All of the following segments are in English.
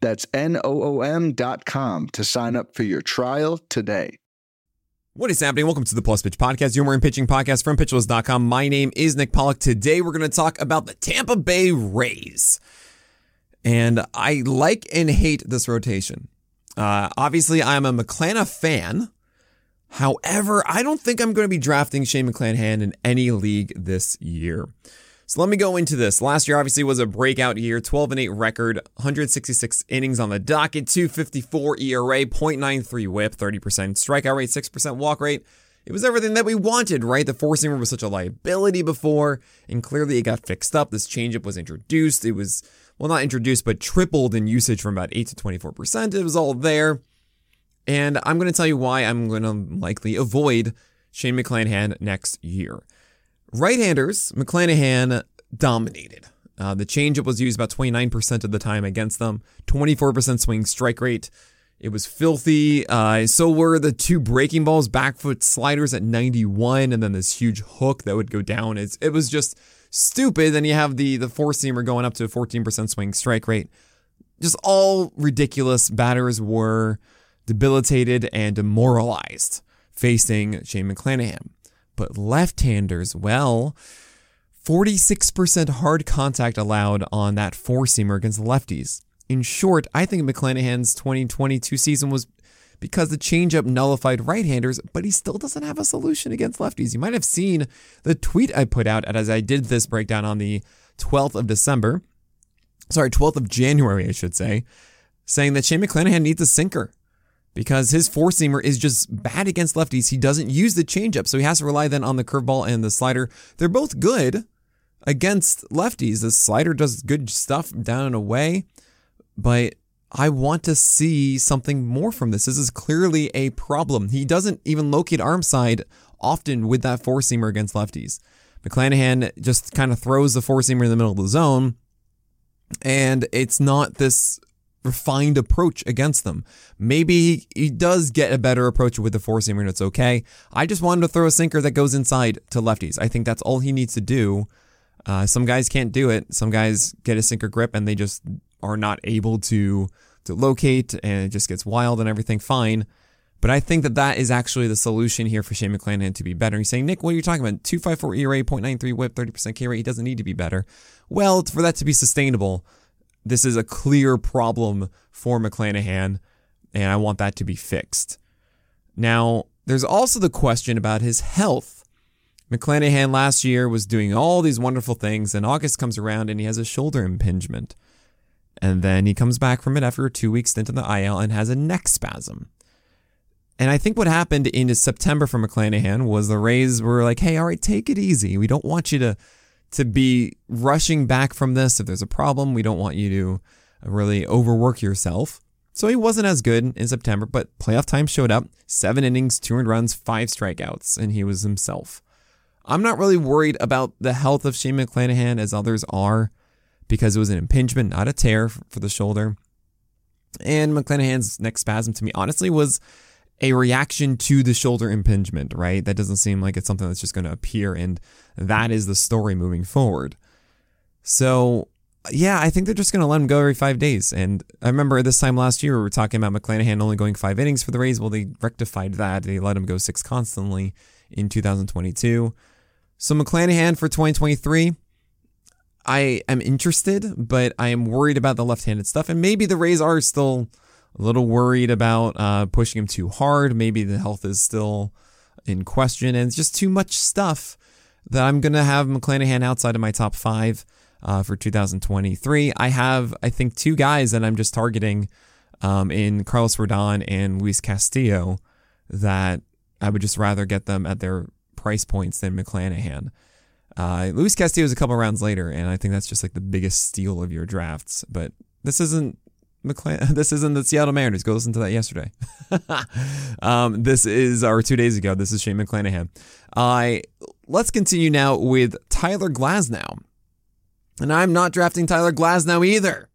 That's N O O M.com to sign up for your trial today. What is happening? Welcome to the Plus Pitch Podcast, your morning pitching podcast from pitcherlist.com. My name is Nick Pollack. Today we're going to talk about the Tampa Bay Rays. And I like and hate this rotation. Uh, obviously, I'm a McClanahan fan. However, I don't think I'm going to be drafting Shane McClanahan in any league this year. So let me go into this. Last year obviously was a breakout year, 12 and 8 record, 166 innings on the docket, 254 ERA, 0.93 whip, 30% strikeout rate, 6% walk rate. It was everything that we wanted, right? The four seamer was such a liability before, and clearly it got fixed up. This changeup was introduced. It was, well, not introduced, but tripled in usage from about 8 to 24%. It was all there. And I'm going to tell you why I'm going to likely avoid Shane McClanahan next year. Right-handers, McClanahan dominated. Uh, the changeup was used about 29% of the time against them, 24% swing strike rate. It was filthy. Uh, so were the two breaking balls, back foot sliders at 91, and then this huge hook that would go down. It's, it was just stupid. Then you have the the four seamer going up to a 14% swing strike rate. Just all ridiculous. Batters were debilitated and demoralized facing Shane McClanahan. But left handers, well, 46% hard contact allowed on that four seamer against lefties. In short, I think McClanahan's 2022 season was because the changeup nullified right handers, but he still doesn't have a solution against lefties. You might have seen the tweet I put out as I did this breakdown on the 12th of December. Sorry, 12th of January, I should say, saying that Shane McClanahan needs a sinker because his four seamer is just bad against lefties. He doesn't use the changeup, so he has to rely then on the curveball and the slider. They're both good against lefties. The slider does good stuff down and away, but I want to see something more from this. This is clearly a problem. He doesn't even locate arm side often with that four seamer against lefties. McClanahan just kind of throws the four seamer in the middle of the zone, and it's not this refined approach against them. Maybe he, does get a better approach with the four seamer and it's okay. I just want him to throw a sinker that goes inside to lefties. I think that's all he needs to do. Uh, some guys can't do it. Some guys get a sinker grip and they just are not able to to locate and it just gets wild and everything fine. But I think that that is actually the solution here for Shane McClanahan to be better. He's saying, Nick, what are you talking about? 254 ERA, 0.93 whip, 30% K rate. He doesn't need to be better. Well, for that to be sustainable, this is a clear problem for McClanahan, and I want that to be fixed. Now, there's also the question about his health. McClanahan last year was doing all these wonderful things, and August comes around and he has a shoulder impingement. And then he comes back from it after a two week stint in the IL and has a neck spasm. And I think what happened in September for McClanahan was the Rays were like, hey, all right, take it easy. We don't want you to to be rushing back from this. If there's a problem, we don't want you to really overwork yourself. So he wasn't as good in September, but playoff time showed up. Seven innings, two earned runs, five strikeouts, and he was himself. I'm not really worried about the health of Shane McClanahan as others are because it was an impingement, not a tear for the shoulder. And McClanahan's neck spasm, to me, honestly, was a reaction to the shoulder impingement, right? That doesn't seem like it's something that's just going to appear, and that is the story moving forward. So, yeah, I think they're just going to let him go every five days. And I remember this time last year, we were talking about McClanahan only going five innings for the Rays. Well, they rectified that. They let him go six constantly in 2022. So, McClanahan for 2023, I am interested, but I am worried about the left handed stuff. And maybe the Rays are still a little worried about uh, pushing him too hard. Maybe the health is still in question, and it's just too much stuff that I'm to have McClanahan outside of my top five uh, for 2023. I have, I think, two guys that I'm just targeting um, in Carlos Rodon and Luis Castillo that I would just rather get them at their price points than McClanahan. Uh, Luis Castillo is a couple rounds later, and I think that's just like the biggest steal of your drafts. But this isn't McClanahan. This isn't the Seattle Mariners. Go listen to that yesterday. um, this is, or two days ago, this is Shane McClanahan. I uh, let's continue now with Tyler Glasnow. And I'm not drafting Tyler Glasnow either.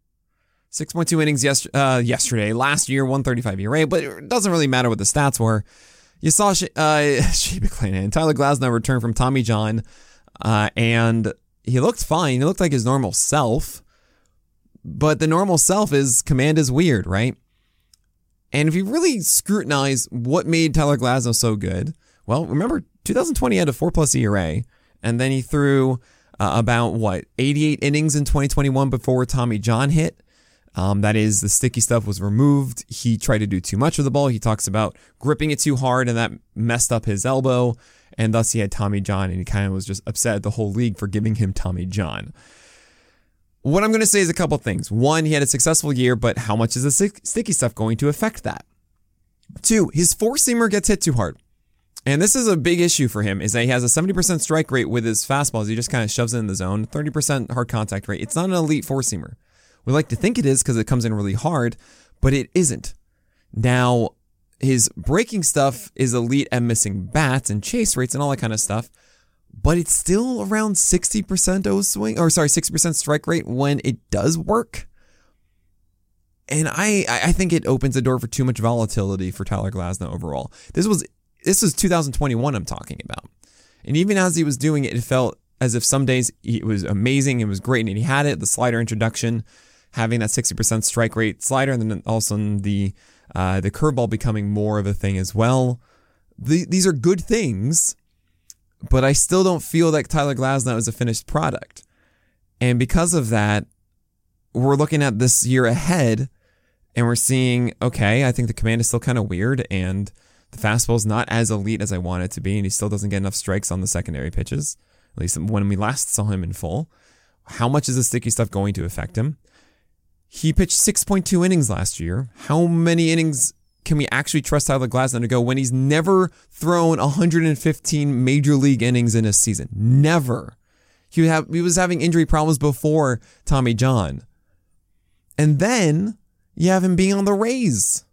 6.2 innings yes, uh, yesterday, last year, 135 ERA, but it doesn't really matter what the stats were. You saw uh, Shane McClanahan, Tyler Glasnow return from Tommy John, uh, and he looked fine. He looked like his normal self. But the normal self is command is weird, right? And if you really scrutinize what made Tyler Glasnow so good, well, remember 2020 had a four plus ERA, and then he threw uh, about what 88 innings in 2021 before Tommy John hit. Um, that is, the sticky stuff was removed. He tried to do too much of the ball. He talks about gripping it too hard, and that messed up his elbow, and thus he had Tommy John, and he kind of was just upset at the whole league for giving him Tommy John. What I'm going to say is a couple things. One, he had a successful year, but how much is the sticky stuff going to affect that? Two, his four seamer gets hit too hard. And this is a big issue for him is that he has a 70% strike rate with his fastballs. He just kind of shoves it in the zone, 30% hard contact rate. It's not an elite four seamer. We like to think it is because it comes in really hard, but it isn't. Now, his breaking stuff is elite at missing bats and chase rates and all that kind of stuff but it's still around 60% O swing, or sorry, 60% strike rate when it does work. And I, I think it opens the door for too much volatility for Tyler Glasnow overall. This was this was 2021 I'm talking about. And even as he was doing it, it felt as if some days it was amazing, it was great, and he had it, the slider introduction, having that 60% strike rate slider, and then also the uh, the curveball becoming more of a thing as well. The, these are good things but I still don't feel like Tyler Glasnow is a finished product. And because of that, we're looking at this year ahead and we're seeing, okay, I think the command is still kind of weird and the fastball is not as elite as I want it to be, and he still doesn't get enough strikes on the secondary pitches, at least when we last saw him in full. How much is the sticky stuff going to affect him? He pitched 6.2 innings last year. How many innings can we actually trust Tyler Glasnow to go when he's never thrown 115 major league innings in a season? Never. He, have, he was having injury problems before Tommy John. And then you have him being on the Rays.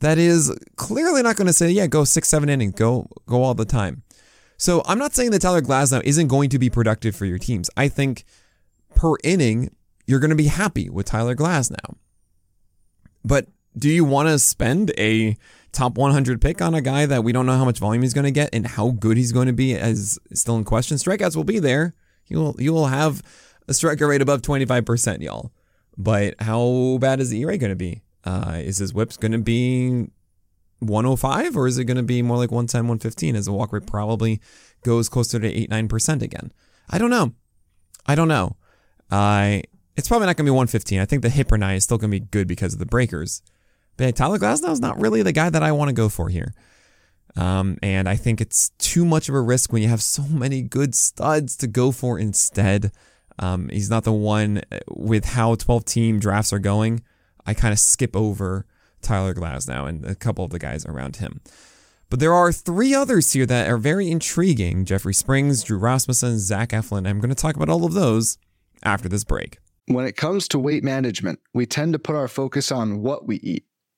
That is clearly not going to say, yeah, go six, seven innings, go, go all the time. So I'm not saying that Tyler Glasnow isn't going to be productive for your teams. I think per inning, you're going to be happy with Tyler Glasnow. But do you want to spend a top 100 pick on a guy that we don't know how much volume he's going to get and how good he's going to be as still in question? Strikeouts will be there. You will you will have a strikeout rate above 25%, y'all. But how bad is the ERA going to be? Uh, is his whips going to be 105 or is it going to be more like 110, 115 as the walk rate probably goes closer to 8, 9% again? I don't know. I don't know. Uh, it's probably not going to be 115. I think the hit per nine is still going to be good because of the breakers. But Tyler is not really the guy that I want to go for here. Um, and I think it's too much of a risk when you have so many good studs to go for instead. Um, he's not the one uh, with how 12 team drafts are going. I kind of skip over Tyler Glasnow and a couple of the guys around him. But there are three others here that are very intriguing Jeffrey Springs, Drew Rasmussen, Zach Eflin. I'm going to talk about all of those after this break. When it comes to weight management, we tend to put our focus on what we eat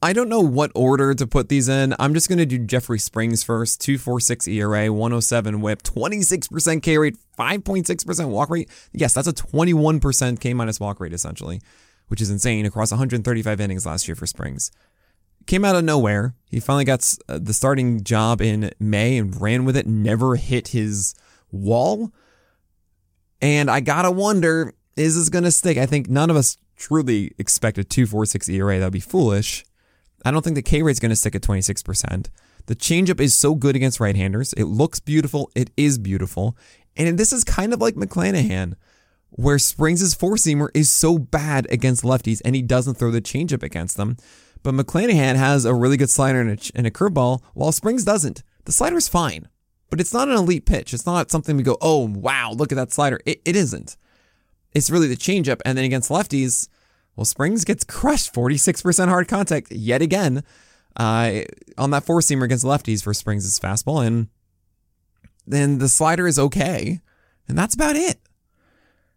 I don't know what order to put these in. I'm just going to do Jeffrey Springs first. 246 ERA, 107 whip, 26% K rate, 5.6% walk rate. Yes, that's a 21% K minus walk rate essentially, which is insane across 135 innings last year for Springs. came out of nowhere. He finally got uh, the starting job in May and ran with it, never hit his wall. And I gotta wonder, is this gonna stick? I think none of us truly expect a 2.46 ERA. That'd be foolish. I don't think the K rate is gonna stick at 26%. The changeup is so good against right-handers. It looks beautiful. It is beautiful. And this is kind of like McClanahan, where Springs' four seamer is so bad against lefties and he doesn't throw the changeup against them. But McClanahan has a really good slider and a, and a curveball, while Springs doesn't. The slider's fine, but it's not an elite pitch. It's not something we go, oh, wow, look at that slider. It, it isn't. It's really the changeup. And then against lefties, well, Springs gets crushed 46% hard contact yet again uh, on that four seamer against lefties for Springs' fastball. And then the slider is okay. And that's about it.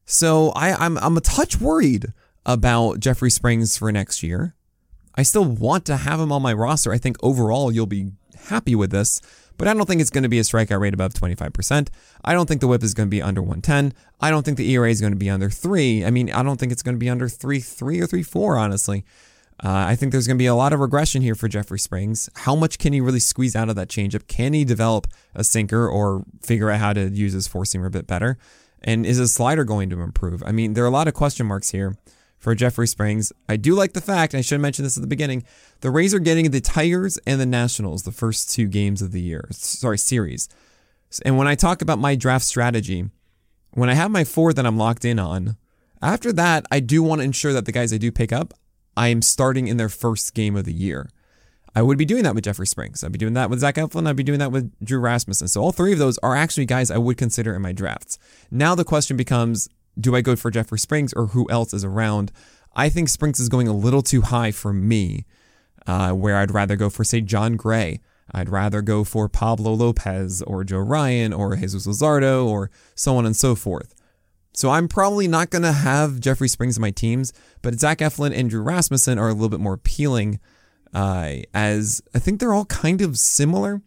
So I, I'm, I'm a touch worried about Jeffrey Springs for next year. I still want to have him on my roster. I think overall you'll be happy with this, but I don't think it's going to be a strikeout rate above 25%. I don't think the whip is going to be under 110. I don't think the ERA is going to be under 3. I mean, I don't think it's going to be under 3 3 or 3 4, honestly. Uh, I think there's going to be a lot of regression here for Jeffrey Springs. How much can he really squeeze out of that changeup? Can he develop a sinker or figure out how to use his four seamer a bit better? And is his slider going to improve? I mean, there are a lot of question marks here for Jeffrey Springs. I do like the fact, I should have mentioned this at the beginning, the Rays are getting the Tigers and the Nationals the first two games of the year, sorry, series. And when I talk about my draft strategy, when I have my four that I'm locked in on, after that, I do want to ensure that the guys I do pick up, I am starting in their first game of the year. I would be doing that with Jeffrey Springs. I'd be doing that with Zach Eflin. I'd be doing that with Drew Rasmussen. So all three of those are actually guys I would consider in my drafts. Now the question becomes do I go for Jeffrey Springs or who else is around? I think Springs is going a little too high for me, uh, where I'd rather go for, say, Jon Gray. I'd rather go for Pablo Lopez or Joe Ryan or Jesus Luzardo or so on and so forth. So I'm probably not going to have Jeffrey Springs in my teams, but Zach Eflin and Drew Rasmussen are a little bit more appealing, uh, as I think they're all kind of similar.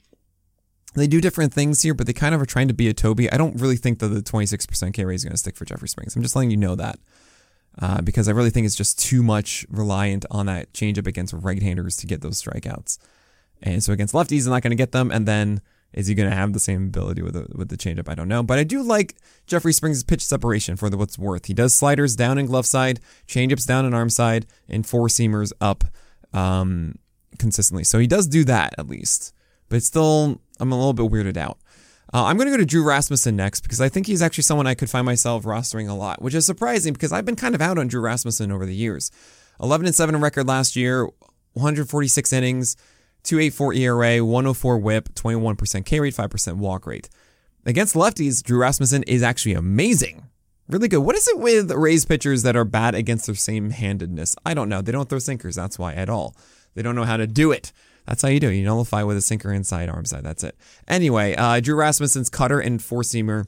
They do different things here, but they kind of are trying to be a Toby. I don't really think that the 26% K rate is going to stick for Jeffrey Springs. I'm just letting you know that uh, because I really think it's just too much reliant on that changeup against right-handers to get those strikeouts. And so against lefties, he's not going to get them. And then is he going to have the same ability with the, with the changeup? I don't know. But I do like Jeffrey Springs' pitch separation for the what's worth. He does sliders down in glove side, changeups down in arm side, and four seamers up um, consistently. So he does do that at least. But still I'm a little bit weirded out. Uh, I'm going to go to Drew Rasmussen next because I think he's actually someone I could find myself rostering a lot, which is surprising because I've been kind of out on Drew Rasmussen over the years. 11 and 7 record last year, 146 innings, 284 ERA, 104 whip, 21% K rate, 5% walk rate. Against lefties, Drew Rasmussen is actually amazing. Really good. What is it with Rays pitchers that are bad against their same handedness? I don't know. They don't throw sinkers, that's why at all. They don't know how to do it. That's how you do it. You nullify with a sinker inside, arm side. That's it. Anyway, uh, Drew Rasmussen's cutter and four seamer.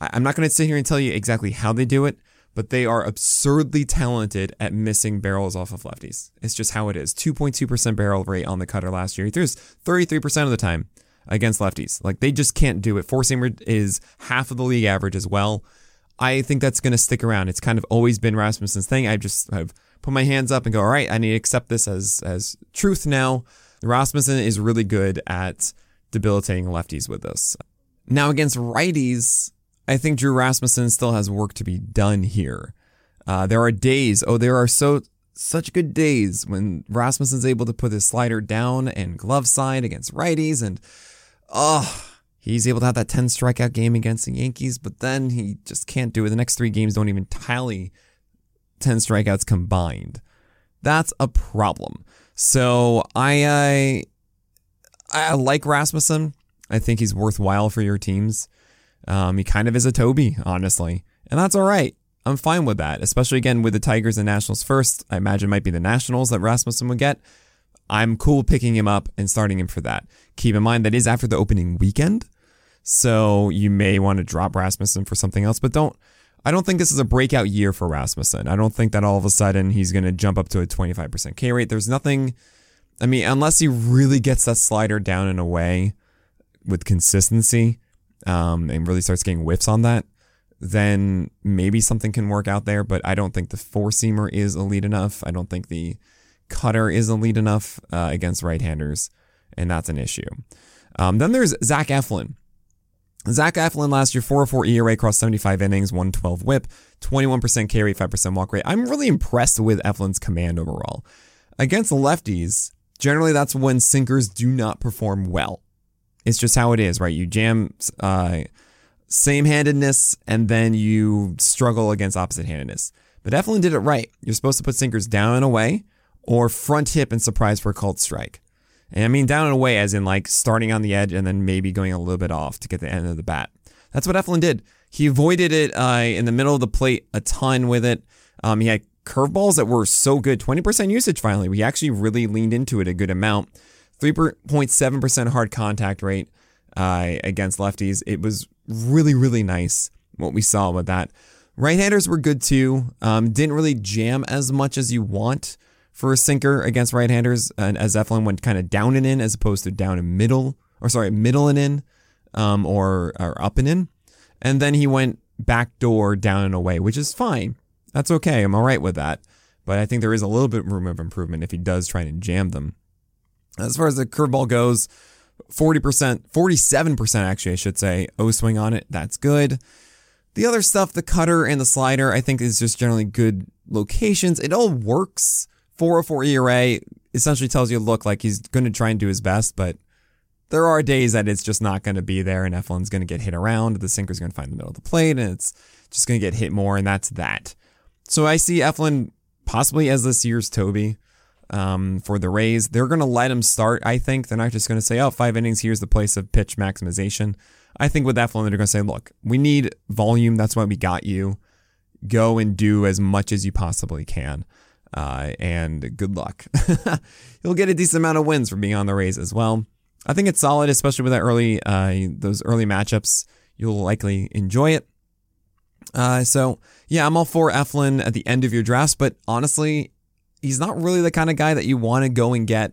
I- I'm not going to sit here and tell you exactly how they do it, but they are absurdly talented at missing barrels off of lefties. It's just how it is. 2.2% barrel rate on the cutter last year. He throws 33% of the time against lefties. Like they just can't do it. Four seamer is half of the league average as well. I think that's going to stick around. It's kind of always been Rasmussen's thing. I just have put my hands up and go, all right, I need to accept this as as truth now. Rasmussen is really good at debilitating lefties with this. Now, against righties, I think Drew Rasmussen still has work to be done here. Uh, there are days, oh, there are so such good days when Rasmussen's able to put his slider down and glove side against righties, and oh, he's able to have that 10 strikeout game against the Yankees, but then he just can't do it. The next three games don't even tally 10 strikeouts combined. That's a problem. So I, I I like Rasmussen. I think he's worthwhile for your teams. Um, he kind of is a Toby, honestly, and that's all right. I'm fine with that, especially again with the Tigers and Nationals first. I imagine it might be the Nationals that Rasmussen would get. I'm cool picking him up and starting him for that. Keep in mind that is after the opening weekend, so you may want to drop Rasmussen for something else, but don't I don't think this is a breakout year for Rasmussen. I don't think that all of a sudden he's going to jump up to a 25% K rate. There's nothing, I mean, unless he really gets that slider down in a way with consistency um, and really starts getting whiffs on that, then maybe something can work out there. But I don't think the four seamer is elite enough. I don't think the cutter is elite enough uh, against right-handers, and that's an issue. Um, then there's Zach Eflin. Zach Eflin last year, 404 ERA across 75 innings, 112 whip, 21% carry, 5% walk rate. I'm really impressed with Eflin's command overall. Against lefties, generally that's when sinkers do not perform well. It's just how it is, right? You jam uh, same handedness and then you struggle against opposite handedness. But Eflin did it right. You're supposed to put sinkers down and away or front hip and surprise for a called strike. And I mean down and away as in like starting on the edge and then maybe going a little bit off to get the end of the bat. That's what Eflin did. He avoided it uh, in the middle of the plate a ton with it. Um, he had curveballs that were so good, 20% usage finally. We actually really leaned into it a good amount. 3.7% hard contact rate uh, against lefties. It was really, really nice what we saw with that. Right handers were good too. Um, didn't really jam as much as you want for a sinker against right handers, and as Eflin went kind of down and in as opposed to down and middle, or sorry, middle and in, um, or, or up and in. And then he went back door down and away, which is fine. That's okay. I'm all right with that. But I think there is a little bit room of improvement if he does try to jam them. As far as the curveball goes, 40%, 47% actually, I should say, O swing on it. That's good. The other stuff, the cutter and the slider, I think is just generally good locations. It all works. 404 ERA essentially tells you, look, like he's going to try and do his best, but there are days that it's just not going to be there and Eflin's going to get hit around. The sinker's going to find the middle of the plate and it's just going to get hit more, and that's that. So I see Eflin possibly as this year's Toby um, for the Rays. They're going to let him start, I think. They're not just going to say, oh, five innings, here's the place of pitch maximization. I think with Eflin, they're going to say, look, we need volume. That's why we got you. Go and do as much as you possibly can. Uh, and good luck. You'll get a decent amount of wins for being on the Rays as well. I think it's solid, especially with that early uh, those early matchups. You'll likely enjoy it. Uh, so yeah, I'm all for Eflin at the end of your drafts, but honestly, he's not really the kind of guy that you want to go and get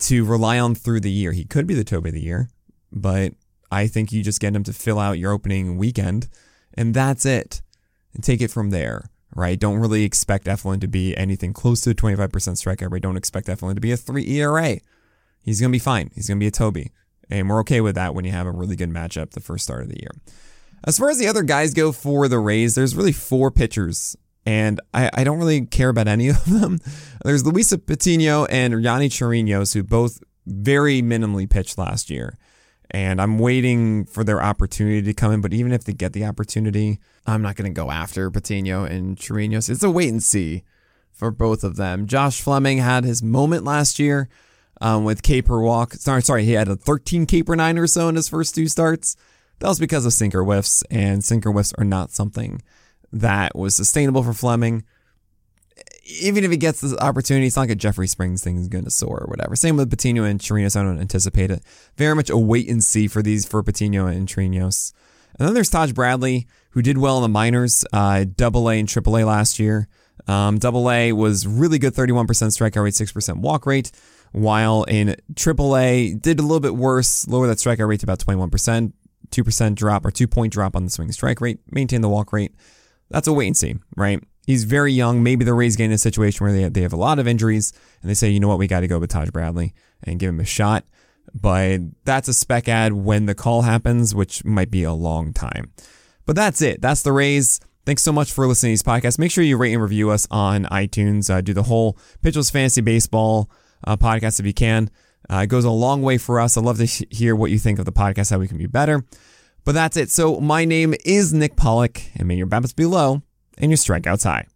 to rely on through the year. He could be the Toby of the year, but I think you just get him to fill out your opening weekend, and that's it. And take it from there, right? Don't really expect Eflin to be anything close to a 25% strikeout rate. Don't expect Eflin to be a 3 ERA. He's going to be fine. He's going to be a Toby. And we're okay with that when you have a really good matchup the first start of the year. As far as the other guys go for the Rays, there's really four pitchers, and I, I don't really care about any of them. There's Luis Patino and Yonny Chirinos, who both very minimally pitched last year. And I'm waiting for their opportunity to come in. But even if they get the opportunity, I'm not going to go after Patino and Chirinos. It's a wait and see for both of them. Josh Fleming had his moment last year um, with K per walk. Sorry, sorry, he had a 13 K per nine or so in his first two starts. That was because of sinker whiffs, and sinker whiffs are not something that was sustainable for Fleming. Even if he gets this opportunity, it's not like a Jeffrey Springs thing is going to soar or whatever. Same with Patino and Chirinos. I don't anticipate it. Very much a wait and see for these for Patino and Chirinos. And then there's Taj Bradley, who did well in the minors, uh, double A and triple A last year. Um, double A was really good, 31% strikeout rate, 6% walk rate, while in triple A did a little bit worse, lower that strikeout rate to about 21%, 2% drop or two point drop on the swing strike rate, maintain the walk rate. That's a wait and see, right? He's very young. Maybe the Rays get in a situation where they have, they have a lot of injuries and they say, you know what, we got to go with Taj Bradley and give him a shot. But that's a spec add when the call happens, which might be a long time. But that's it. That's the Rays. Thanks so much for listening to these podcasts. Make sure you rate and review us on iTunes. Uh, do the whole Pitchers Fantasy Baseball uh, podcast if you can. Uh, it goes a long way for us. I'd love to hear what you think of the podcast, how we can be better. But that's it. So my name is Nick Pollack, and may your BABIPs be low and your strikeouts high.